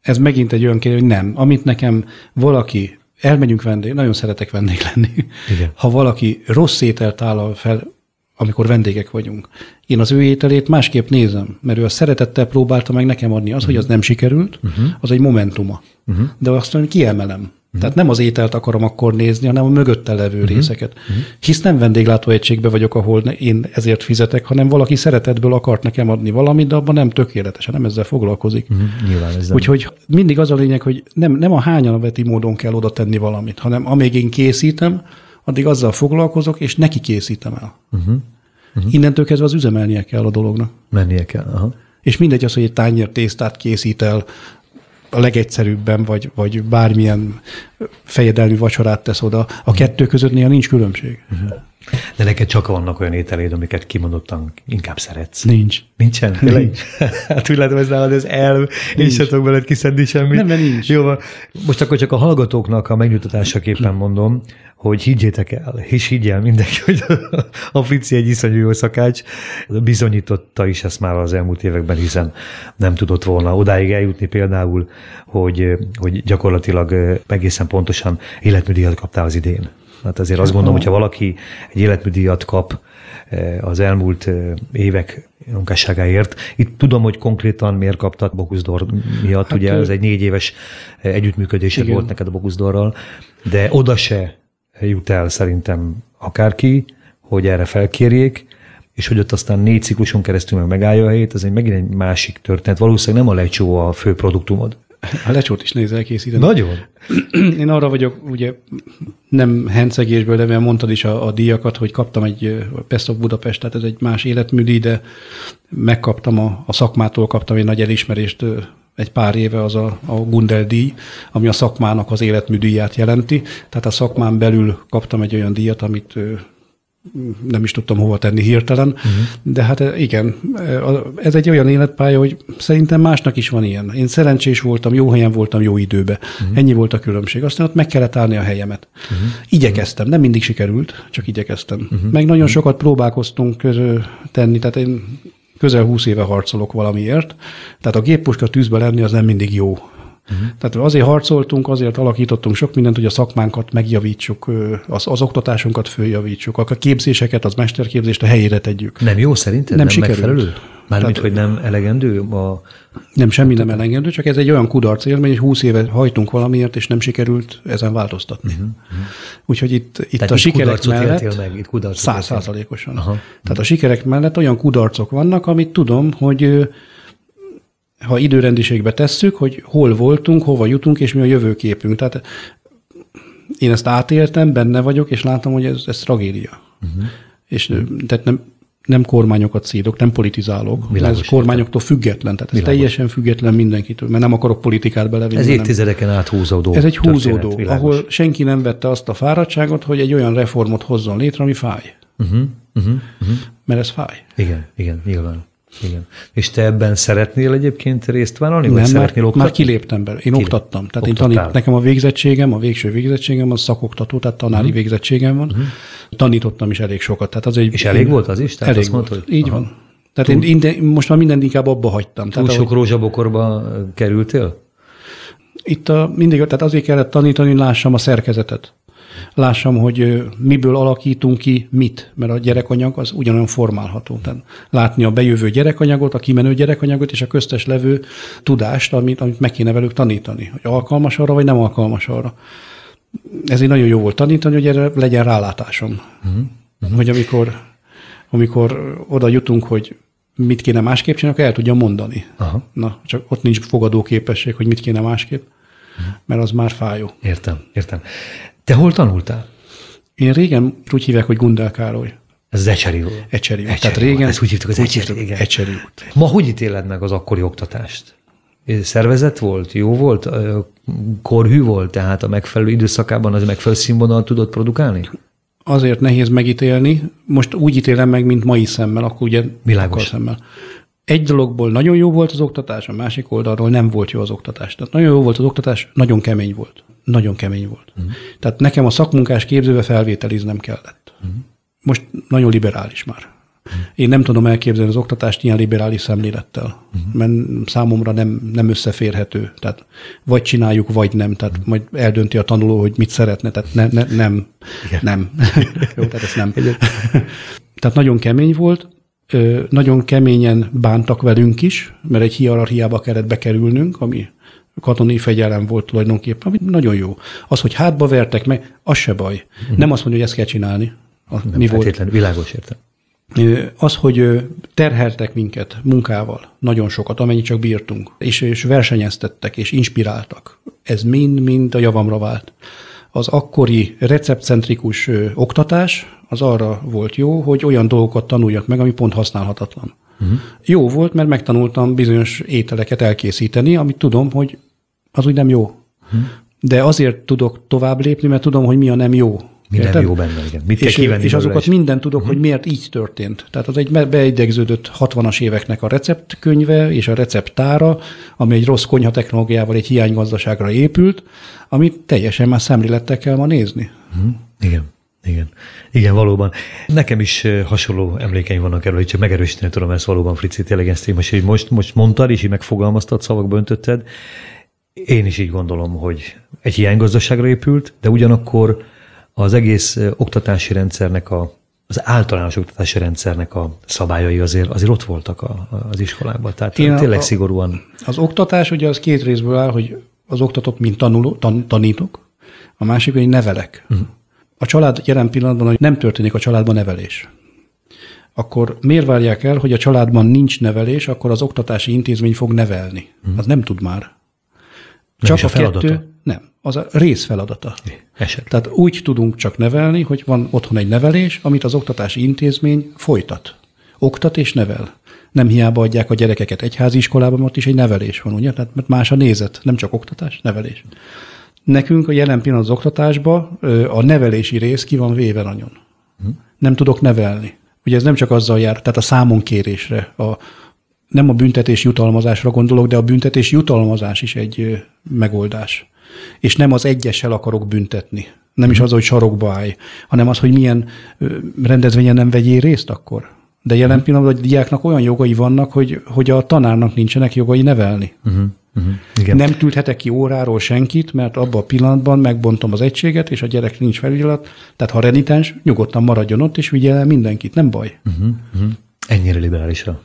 ez megint egy olyan kérdés, hogy nem. Amit nekem valaki elmegyünk vendég, nagyon szeretek vendég lenni. Igen. Ha valaki rossz ételt áll fel, amikor vendégek vagyunk, én az ő ételét másképp nézem, mert ő a szeretettel próbálta meg nekem adni. Az, uh-huh. hogy az nem sikerült, uh-huh. az egy momentuma. Uh-huh. De azt mondom, kiemelem. Uh-huh. Tehát nem az ételt akarom akkor nézni, hanem a mögötte levő uh-huh. részeket. Uh-huh. Hisz nem vendéglátóegységbe vagyok, ahol én ezért fizetek, hanem valaki szeretetből akart nekem adni valamit, de abban nem tökéletesen, nem ezzel foglalkozik. Uh-huh. Nyilván ez Úgyhogy mindig az a lényeg, hogy nem, nem a hányalveti módon kell oda tenni valamit, hanem amíg én készítem, addig azzal foglalkozok, és neki készítem el. Uh-huh. Uh-huh. Innentől kezdve az üzemelnie kell a dolognak. Mennie kell. Aha. És mindegy az, hogy egy tányér tésztát készít el, a legegyszerűbben, vagy, vagy bármilyen fejedelmi vacsorát tesz oda. A kettő között néha nincs különbség. Uh-huh. De neked csak vannak olyan ételéd, amiket kimondottan inkább szeretsz. Nincs. Nincsen? Nincs. hát úgy látom, ez nálad ez el, én sem tudok veled kiszedni semmit. Nem, mert nincs. Jó, most akkor csak a hallgatóknak a megnyugtatásaképpen mondom, hogy higgyétek el, és higgyel mindenki, hogy a Frici egy iszonyú jó szakács, bizonyította is ezt már az elmúlt években, hiszen nem tudott volna odáig eljutni például, hogy, hogy gyakorlatilag egészen pontosan életműdíjat kaptál az idén. Hát azért azt gondolom, hogyha valaki egy életműdíjat kap az elmúlt évek munkásságáért. Itt tudom, hogy konkrétan miért kaptad Bokuszdor miatt, hát ugye ő... ez egy négy éves együttműködésed igen. volt neked a Bokuszdorral, de oda se jut el szerintem akárki, hogy erre felkérjék, és hogy ott aztán négy cikluson keresztül meg megállja a helyét, ez egy megint egy másik történet. Valószínűleg nem a lecsó a fő produktumod. A lecsót is nézel készíteni. Nagyon. Én arra vagyok, ugye nem hencegésből, de mondtad is a, a díjakat, hogy kaptam egy Best of Budapest, tehát ez egy más életműdi, de megkaptam a, a szakmától, kaptam egy nagy elismerést egy pár éve az a, a Gundel díj, ami a szakmának az életműdíját jelenti. Tehát a szakmán belül kaptam egy olyan díjat, amit nem is tudtam hova tenni hirtelen, uh-huh. de hát igen, ez egy olyan életpálya, hogy szerintem másnak is van ilyen. Én szerencsés voltam, jó helyen voltam, jó időbe. Uh-huh. Ennyi volt a különbség. Aztán ott meg kellett állni a helyemet. Uh-huh. Igyekeztem, nem mindig sikerült, csak igyekeztem. Uh-huh. Meg nagyon sokat próbálkoztunk tenni, tehát én közel húsz éve harcolok valamiért, tehát a géppuska tűzbe lenni az nem mindig jó. Uh-huh. Tehát azért harcoltunk, azért alakítottunk sok mindent, hogy a szakmánkat megjavítsuk, az, az oktatásunkat följavítsuk, a képzéseket, az mesterképzést a helyére tegyük. Nem jó szerinted? Nem, nem sikerült. megfelelő? Mármint, hogy nem elegendő? A... Nem, semmi nem elegendő, csak ez egy olyan kudarc élmény, hogy húsz éve hajtunk valamiért, és nem sikerült ezen változtatni. Uh-huh. Úgyhogy itt, itt Tehát a sikerek mellett meg, itt száz százalékosan. Tehát a sikerek mellett olyan kudarcok vannak, amit tudom, hogy ha időrendiségbe tesszük, hogy hol voltunk, hova jutunk, és mi a jövőképünk. Tehát én ezt átéltem, benne vagyok, és látom, hogy ez, ez tragédia. Uh-huh. És tehát nem, nem kormányokat szídok, nem politizálok. Világos, ez kormányoktól független, tehát ez teljesen független mindenkitől, mert nem akarok politikát belevinni. Ez évtizedeken át húzódó. Ez egy húzódó, történet, ahol senki nem vette azt a fáradtságot, hogy egy olyan reformot hozzon létre, ami fáj. Uh-huh, uh-huh, uh-huh. Mert ez fáj. Igen, igen, nyilván. Igen. És te ebben szeretnél egyébként részt vállalni? Vagy Nem, már, már kiléptem belőle. Én Kilép. oktattam. Tehát Oktattál. én tanít, nekem a végzettségem, a végső végzettségem az szakoktató, tehát tanári uh-huh. végzettségem van. Uh-huh. Tanítottam is elég sokat. Tehát az egy, És elég én, volt az is? Tehát elég volt. Mondta, hogy... Így Aha. van. Tehát Túl, én, én most már mindent inkább abba hagytam. Túl tehát, sok rózsabokorba kerültél? Itt a, mindig, tehát azért kellett tanítani, hogy lássam a szerkezetet lássam, hogy miből alakítunk ki mit, mert a gyerekanyag az ugyanolyan formálható. Tehát látni a bejövő gyerekanyagot, a kimenő gyerekanyagot és a köztes levő tudást, amit, amit meg kéne velük tanítani, hogy alkalmas arra, vagy nem alkalmas arra. Ezért nagyon jó volt tanítani, hogy erre legyen rálátásom. Uh-huh. Uh-huh. Hogy amikor, amikor oda jutunk, hogy mit kéne másképp csinálni, akkor el tudja mondani. Aha. Na, csak ott nincs fogadó képesség, hogy mit kéne másképp, uh-huh. mert az már fájó. Értem, értem. Te hol tanultál? Én régen úgy hívják, hogy Gundel Károly. Ez az Ecseri volt. Ecseri volt. Tehát régen... Ezt úgy hívtuk, az Ecseri, igen. Ecseri volt. Ma hogy ítéled meg az akkori oktatást? Szervezet volt? Jó volt? Korhű volt? Tehát a megfelelő időszakában az megfelelő színvonal tudott produkálni? Azért nehéz megítélni. Most úgy ítélem meg, mint mai szemmel, akkor ugye Világos. szemmel. Egy dologból nagyon jó volt az oktatás, a másik oldalról nem volt jó az oktatás. Tehát nagyon jó volt az oktatás, nagyon kemény volt nagyon kemény volt. Uh-huh. Tehát nekem a szakmunkás képzőbe felvételiznem kellett. Uh-huh. Most nagyon liberális már. Uh-huh. Én nem tudom elképzelni az oktatást ilyen liberális szemlélettel, uh-huh. mert számomra nem, nem összeférhető. Tehát vagy csináljuk, vagy nem. Tehát uh-huh. majd eldönti a tanuló, hogy mit szeretne. Tehát ne, ne, nem. Igen. Nem. Jó, tehát ez nem. tehát nagyon kemény volt, nagyon keményen bántak velünk is, mert egy hierarchiába kellett bekerülnünk, ami katonai fegyelem volt tulajdonképpen, ami nagyon jó. Az, hogy hátba vertek meg, az se baj. Uh-huh. Nem azt mondja, hogy ezt kell csinálni. A, Nem mi volt. világos értem. Az, hogy terheltek minket munkával, nagyon sokat, amennyit csak bírtunk, és, és versenyeztettek, és inspiráltak. Ez mind-mind a javamra vált. Az akkori receptcentrikus oktatás az arra volt jó, hogy olyan dolgokat tanuljak meg, ami pont használhatatlan. Uh-huh. Jó volt, mert megtanultam bizonyos ételeket elkészíteni, amit tudom, hogy az úgy nem jó. Uh-huh. De azért tudok tovább lépni, mert tudom, hogy mi a nem jó. Mi nem jó benne, igen. Mit és, kell és azokat is. minden tudok, uh-huh. hogy miért így történt. Tehát az egy beidegződött 60-as éveknek a receptkönyve és a receptára, ami egy rossz konyha technológiával, egy hiánygazdaságra épült, amit teljesen már szemlélettel kell ma nézni. Uh-huh. Igen. Igen. Igen, valóban. Nekem is hasonló emlékeim vannak erről, hogy csak megerősíteni tudom ezt valóban, Frici, tényleg ezt most, most, most mondtad, és így megfogalmaztad, szavakba öntötted. Én is így gondolom, hogy egy hiánygazdaságra épült, de ugyanakkor az egész oktatási rendszernek a az általános oktatási rendszernek a szabályai azért, azért ott voltak a, az iskolában. Tehát Én tényleg a, szigorúan. Az oktatás ugye az két részből áll, hogy az oktatók, mint tanuló, tan, tanítok, a másik, hogy nevelek. Uh-huh. A család jelen pillanatban, hogy nem történik a családban nevelés. Akkor miért várják el, hogy a családban nincs nevelés, akkor az oktatási intézmény fog nevelni? Uh-huh. Az nem tud már. Csak a, a kettő, nem, az a részfeladata. Eset. Tehát úgy tudunk csak nevelni, hogy van otthon egy nevelés, amit az oktatási intézmény folytat. Oktat és nevel. Nem hiába adják a gyerekeket egyházi iskolában, ott is egy nevelés van, ugye? Tehát, mert más a nézet, nem csak oktatás, nevelés. Nekünk a jelen pillanat az oktatásban a nevelési rész ki van véve nagyon. Hm. Nem tudok nevelni. Ugye ez nem csak azzal jár, tehát a számonkérésre, a, nem a büntetés jutalmazásra gondolok, de a büntetés jutalmazás is egy megoldás. És nem az egyessel akarok büntetni. Nem is az, hogy sarokba állj, hanem az, hogy milyen rendezvényen nem vegyél részt akkor. De jelen pillanatban a diáknak olyan jogai vannak, hogy, hogy a tanárnak nincsenek jogai nevelni. Uh-huh. Uh-huh. Igen. Nem küldhetek ki óráról senkit, mert abban a pillanatban megbontom az egységet, és a gyerek nincs felügyelet. Tehát ha renitens, nyugodtan maradjon ott, és vigye el mindenkit, nem baj. Uh-huh. Uh-huh. Ennyire liberálisra.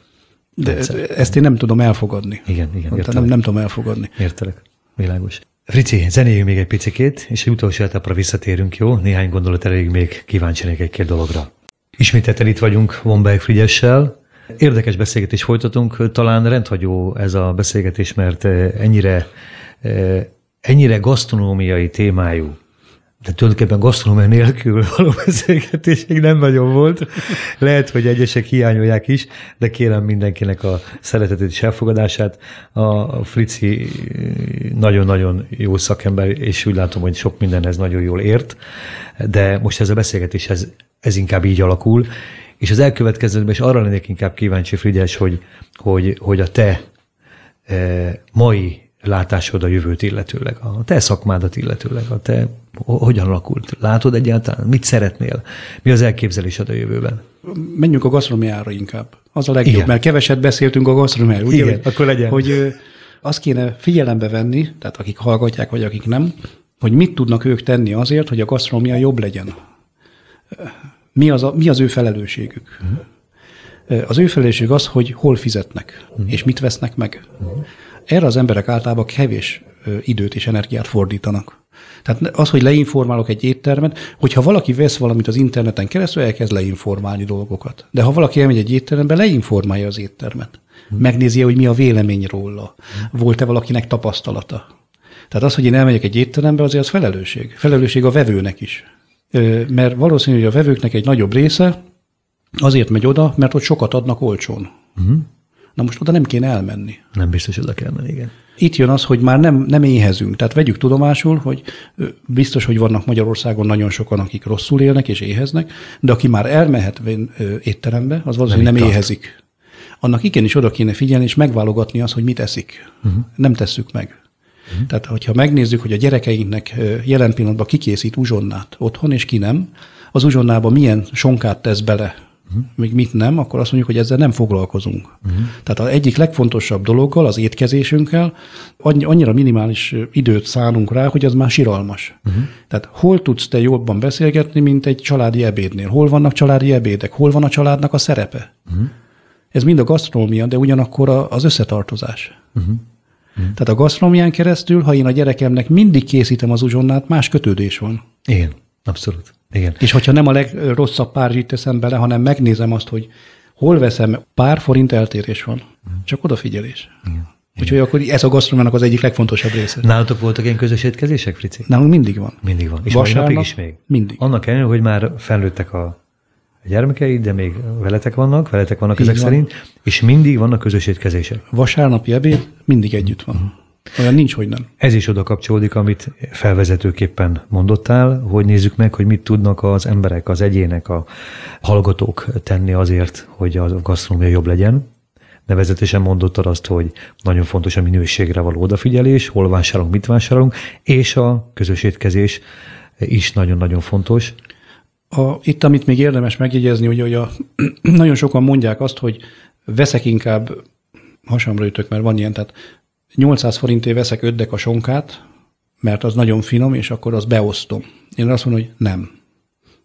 De ezt én nem tudom elfogadni. Igen, igen. Értelek. Nem, nem tudom elfogadni. Értelek. Világos. Frici, zenéljünk még egy picikét, és egy utolsó etapra visszatérünk, jó? Néhány gondolat elég még kíváncsi egy-két dologra. Ismételten itt vagyunk Womberg Frigyessel. Érdekes beszélgetést folytatunk, talán rendhagyó ez a beszélgetés, mert ennyire, ennyire gasztronómiai témájú de tulajdonképpen gasztronómia nélkül való beszélgetésig nem nagyon volt. Lehet, hogy egyesek hiányolják is, de kérem mindenkinek a szeretetét és elfogadását. A Frici nagyon-nagyon jó szakember, és úgy látom, hogy sok mindenhez nagyon jól ért, de most ez a beszélgetés, ez, ez inkább így alakul, és az elkövetkezőben is arra lennék inkább kíváncsi, Frigyes, hogy, hogy, hogy a te e, mai látásod a jövőt illetőleg, a te szakmádat illetőleg, a te hogyan alakult? Látod egyáltalán? Mit szeretnél? Mi az elképzelésed a jövőben? Menjünk a gasztronómiára inkább. Az a legjobb, Igen. mert keveset beszéltünk a gasztronómiáról. Igen, hogy, akkor legyen. Hogy azt kéne figyelembe venni, tehát akik hallgatják, vagy akik nem, hogy mit tudnak ők tenni azért, hogy a gasztronómia jobb legyen. Mi az, a, mi az ő felelősségük? Uh-huh. Az ő felelősség az, hogy hol fizetnek, uh-huh. és mit vesznek meg. Uh-huh. Erre az emberek általában kevés időt és energiát fordítanak. Tehát az, hogy leinformálok egy éttermet, hogyha valaki vesz valamit az interneten keresztül, elkezd leinformálni dolgokat. De ha valaki elmegy egy étterembe, leinformálja az éttermet. Megnézi, hogy mi a vélemény róla. Volt-e valakinek tapasztalata. Tehát az, hogy én elmegyek egy étterembe, azért az felelősség. Felelősség a vevőnek is. Mert valószínű, hogy a vevőknek egy nagyobb része azért megy oda, mert ott sokat adnak olcsón. Uh-huh. Na most oda nem kéne elmenni. Nem biztos, oda kell menni, igen. Itt jön az, hogy már nem, nem éhezünk. Tehát vegyük tudomásul, hogy biztos, hogy vannak Magyarországon nagyon sokan, akik rosszul élnek és éheznek, de aki már elmehet étterembe, az valószínűleg nem, nem éhezik. Annak igenis oda kéne figyelni, és megválogatni azt, hogy mit eszik. Uh-huh. Nem tesszük meg. Uh-huh. Tehát, hogyha megnézzük, hogy a gyerekeinknek jelen pillanatban kikészít uzsonnát otthon, és ki nem, az uzsonnában milyen sonkát tesz bele, még mit nem, akkor azt mondjuk, hogy ezzel nem foglalkozunk. Uh-huh. Tehát az egyik legfontosabb dologgal, az étkezésünkkel annyira minimális időt szánunk rá, hogy az már siralmas. Uh-huh. Tehát hol tudsz te jobban beszélgetni, mint egy családi ebédnél? Hol vannak családi ebédek? Hol van a családnak a szerepe? Uh-huh. Ez mind a gasztronómia, de ugyanakkor az összetartozás. Uh-huh. Uh-huh. Tehát a gasztronómián keresztül, ha én a gyerekemnek mindig készítem az uzsonnát, más kötődés van. Igen, abszolút. Igen. És hogyha nem a legrosszabb párzsit teszem bele, hanem megnézem azt, hogy hol veszem, pár forint eltérés van. Csak odafigyelés. Igen. Úgyhogy akkor ez a gasztronomának az egyik legfontosabb része. Nálatok voltak ilyen közös étkezések, Frici? Nálunk mindig van. Mindig van. És Vasárnap, napig is még? Mindig. Annak ellenére, hogy már felnőttek a gyermekeid, de még veletek vannak, veletek vannak Így ezek van. szerint, és mindig vannak közös étkezések. Vasárnapi ebéd mindig együtt van. Olyan nincs, hogy nem. Ez is oda kapcsolódik, amit felvezetőképpen mondottál, hogy nézzük meg, hogy mit tudnak az emberek, az egyének, a hallgatók tenni azért, hogy a gasztronómia jobb legyen. Nevezetesen mondottad azt, hogy nagyon fontos a minőségre való odafigyelés, hol vásárolunk, mit vásárolunk, és a közös étkezés is nagyon-nagyon fontos. A, itt, amit még érdemes megjegyezni, hogy, hogy a, nagyon sokan mondják azt, hogy veszek inkább, hasamra ütök, mert van ilyen, tehát 800 forintért veszek öddek a sonkát, mert az nagyon finom, és akkor azt beosztom. Én azt mondom, hogy nem.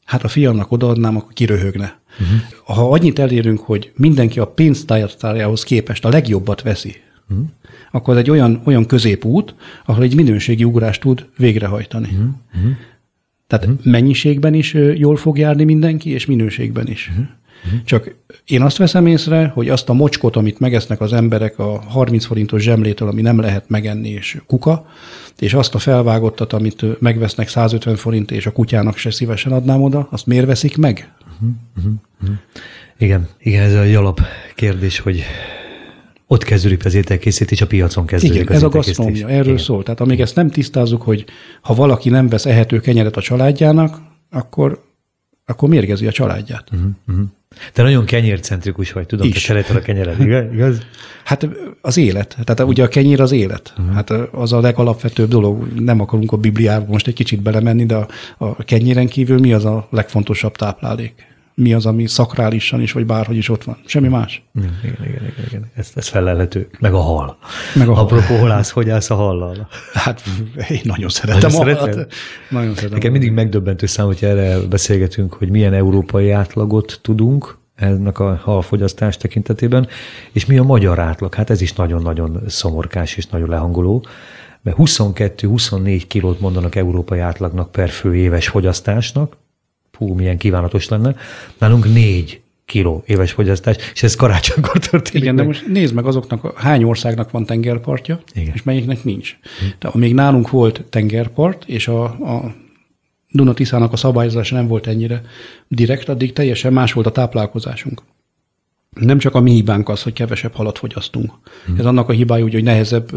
Hát a fiamnak odaadnám, akkor kiröhögne. Uh-huh. Ha annyit elérünk, hogy mindenki a pénztárcájához képest a legjobbat veszi, uh-huh. akkor ez egy olyan, olyan középút, ahol egy minőségi ugrást tud végrehajtani. Uh-huh. Tehát uh-huh. mennyiségben is jól fog járni mindenki, és minőségben is. Uh-huh. Uh-huh. Csak én azt veszem észre, hogy azt a mocskot, amit megesznek az emberek a 30 forintos zsemlétől, ami nem lehet megenni, és kuka, és azt a felvágottat, amit megvesznek 150 forint, és a kutyának se szívesen adnám oda, azt miért veszik meg? Uh-huh. Uh-huh. Igen, igen, ez a alap kérdés, hogy ott kezdődik az ételkészítés, a piacon kezdődik Igen, az ez a gasztronómia, erről Igen. szól. Tehát amíg ezt nem tisztázzuk, hogy ha valaki nem vesz ehető kenyeret a családjának, akkor, akkor mérgezi a családját. Uh-huh, uh-huh. Te nagyon kenyércentrikus vagy, tudom, Is. te szereted a kenyered, igaz? igaz? Hát az élet. Tehát ugye a kenyér az élet. Uh-huh. Hát az a legalapvetőbb dolog. Nem akarunk a Bibliába most egy kicsit belemenni, de a, a kenyéren kívül mi az a legfontosabb táplálék? Mi az, ami szakrálisan is, vagy bárhogy is ott van? Semmi más. Igen, igen, igen, igen. Ez, ez felelhető. Meg a hal. Meg a hal. Apropó, hol állsz, hogy állsz a hallal? Hát én nagyon szeretem Nagyon a halat. Nagyon szeretem. Nekem mindig megdöbbentő szám, hogy erre beszélgetünk, hogy milyen európai átlagot tudunk ennek a halfogyasztás tekintetében, és mi a magyar átlag. Hát ez is nagyon-nagyon szomorkás és nagyon lehangoló, mert 22-24 kilót mondanak európai átlagnak per fő éves fogyasztásnak, hú, milyen kívánatos lenne, nálunk 4 kiló éves fogyasztás, és ez karácsonykor történik. Igen, de meg. most nézd meg azoknak, hány országnak van tengerpartja, Igen. és melyiknek nincs. De amíg nálunk volt tengerpart, és a, a Duna-Tiszának a szabályozása nem volt ennyire direkt, addig teljesen más volt a táplálkozásunk. Nem csak a mi hibánk az, hogy kevesebb halat fogyasztunk. Ez annak a hibája, úgy, hogy nehezebb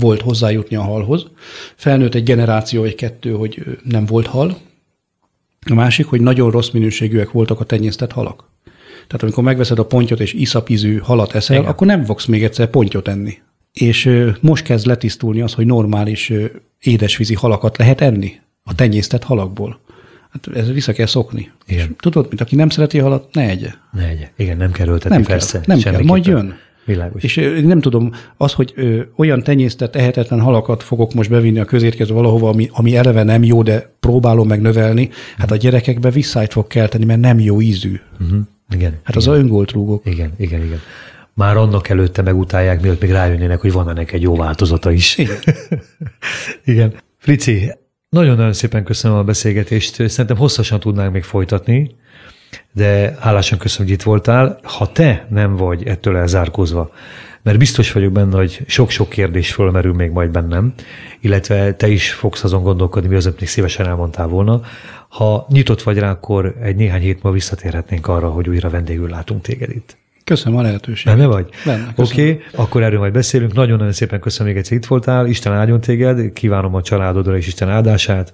volt hozzájutni a halhoz. Felnőtt egy generáció, egy kettő, hogy nem volt hal. A másik, hogy nagyon rossz minőségűek voltak a tenyésztett halak. Tehát amikor megveszed a pontyot és iszapízű halat eszel, Igen. Akkor nem fogsz még egyszer pontyot enni. És most kezd letisztulni az, hogy normális édesvízi halakat lehet enni a tenyésztett halakból. Hát ez vissza kell szokni. Igen. És tudod, mint aki nem szereti halat, ne egye. Ne egye. Igen, nem kell Nem kell, persze. nem kell, majd jön. Világos. És nem tudom, az, hogy olyan tenyésztett, ehetetlen halakat fogok most bevinni a közérkező valahova, ami, ami eleve nem jó, de próbálom meg növelni, hát a gyerekekbe visszájt fog kelteni, mert nem jó ízű. Uh-huh. Igen. Hát az a öngolt rúgok. Igen, igen, igen. Már annak előtte megutálják, mielőtt még rájönnének, hogy van ennek egy jó változata is. Igen. igen. Frici, nagyon-nagyon szépen köszönöm a beszélgetést. Szerintem hosszasan tudnánk még folytatni, de hálásan köszönöm, hogy itt voltál. Ha te nem vagy ettől elzárkózva, mert biztos vagyok benne, hogy sok-sok kérdés fölmerül még majd bennem, illetve te is fogsz azon gondolkodni, mi az, amit még szívesen elmondtál volna. Ha nyitott vagy rá, akkor egy néhány hét múlva visszatérhetnénk arra, hogy újra vendégül látunk téged itt. Köszönöm a lehetőséget. Benne vagy? Benne, Oké, okay, akkor erről majd beszélünk. Nagyon-nagyon szépen köszönöm még egyszer itt voltál. Isten áldjon téged, kívánom a családodra és Isten áldását,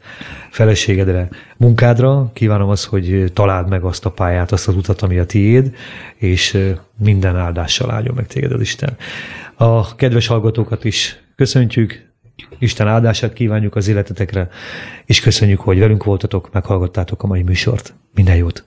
feleségedre, munkádra. Kívánom azt, hogy találd meg azt a pályát, azt az utat, ami a tiéd, és minden áldással áldjon meg téged az Isten. A kedves hallgatókat is köszöntjük, Isten áldását kívánjuk az életetekre, és köszönjük, hogy velünk voltatok, meghallgattátok a mai műsort. Minden jót!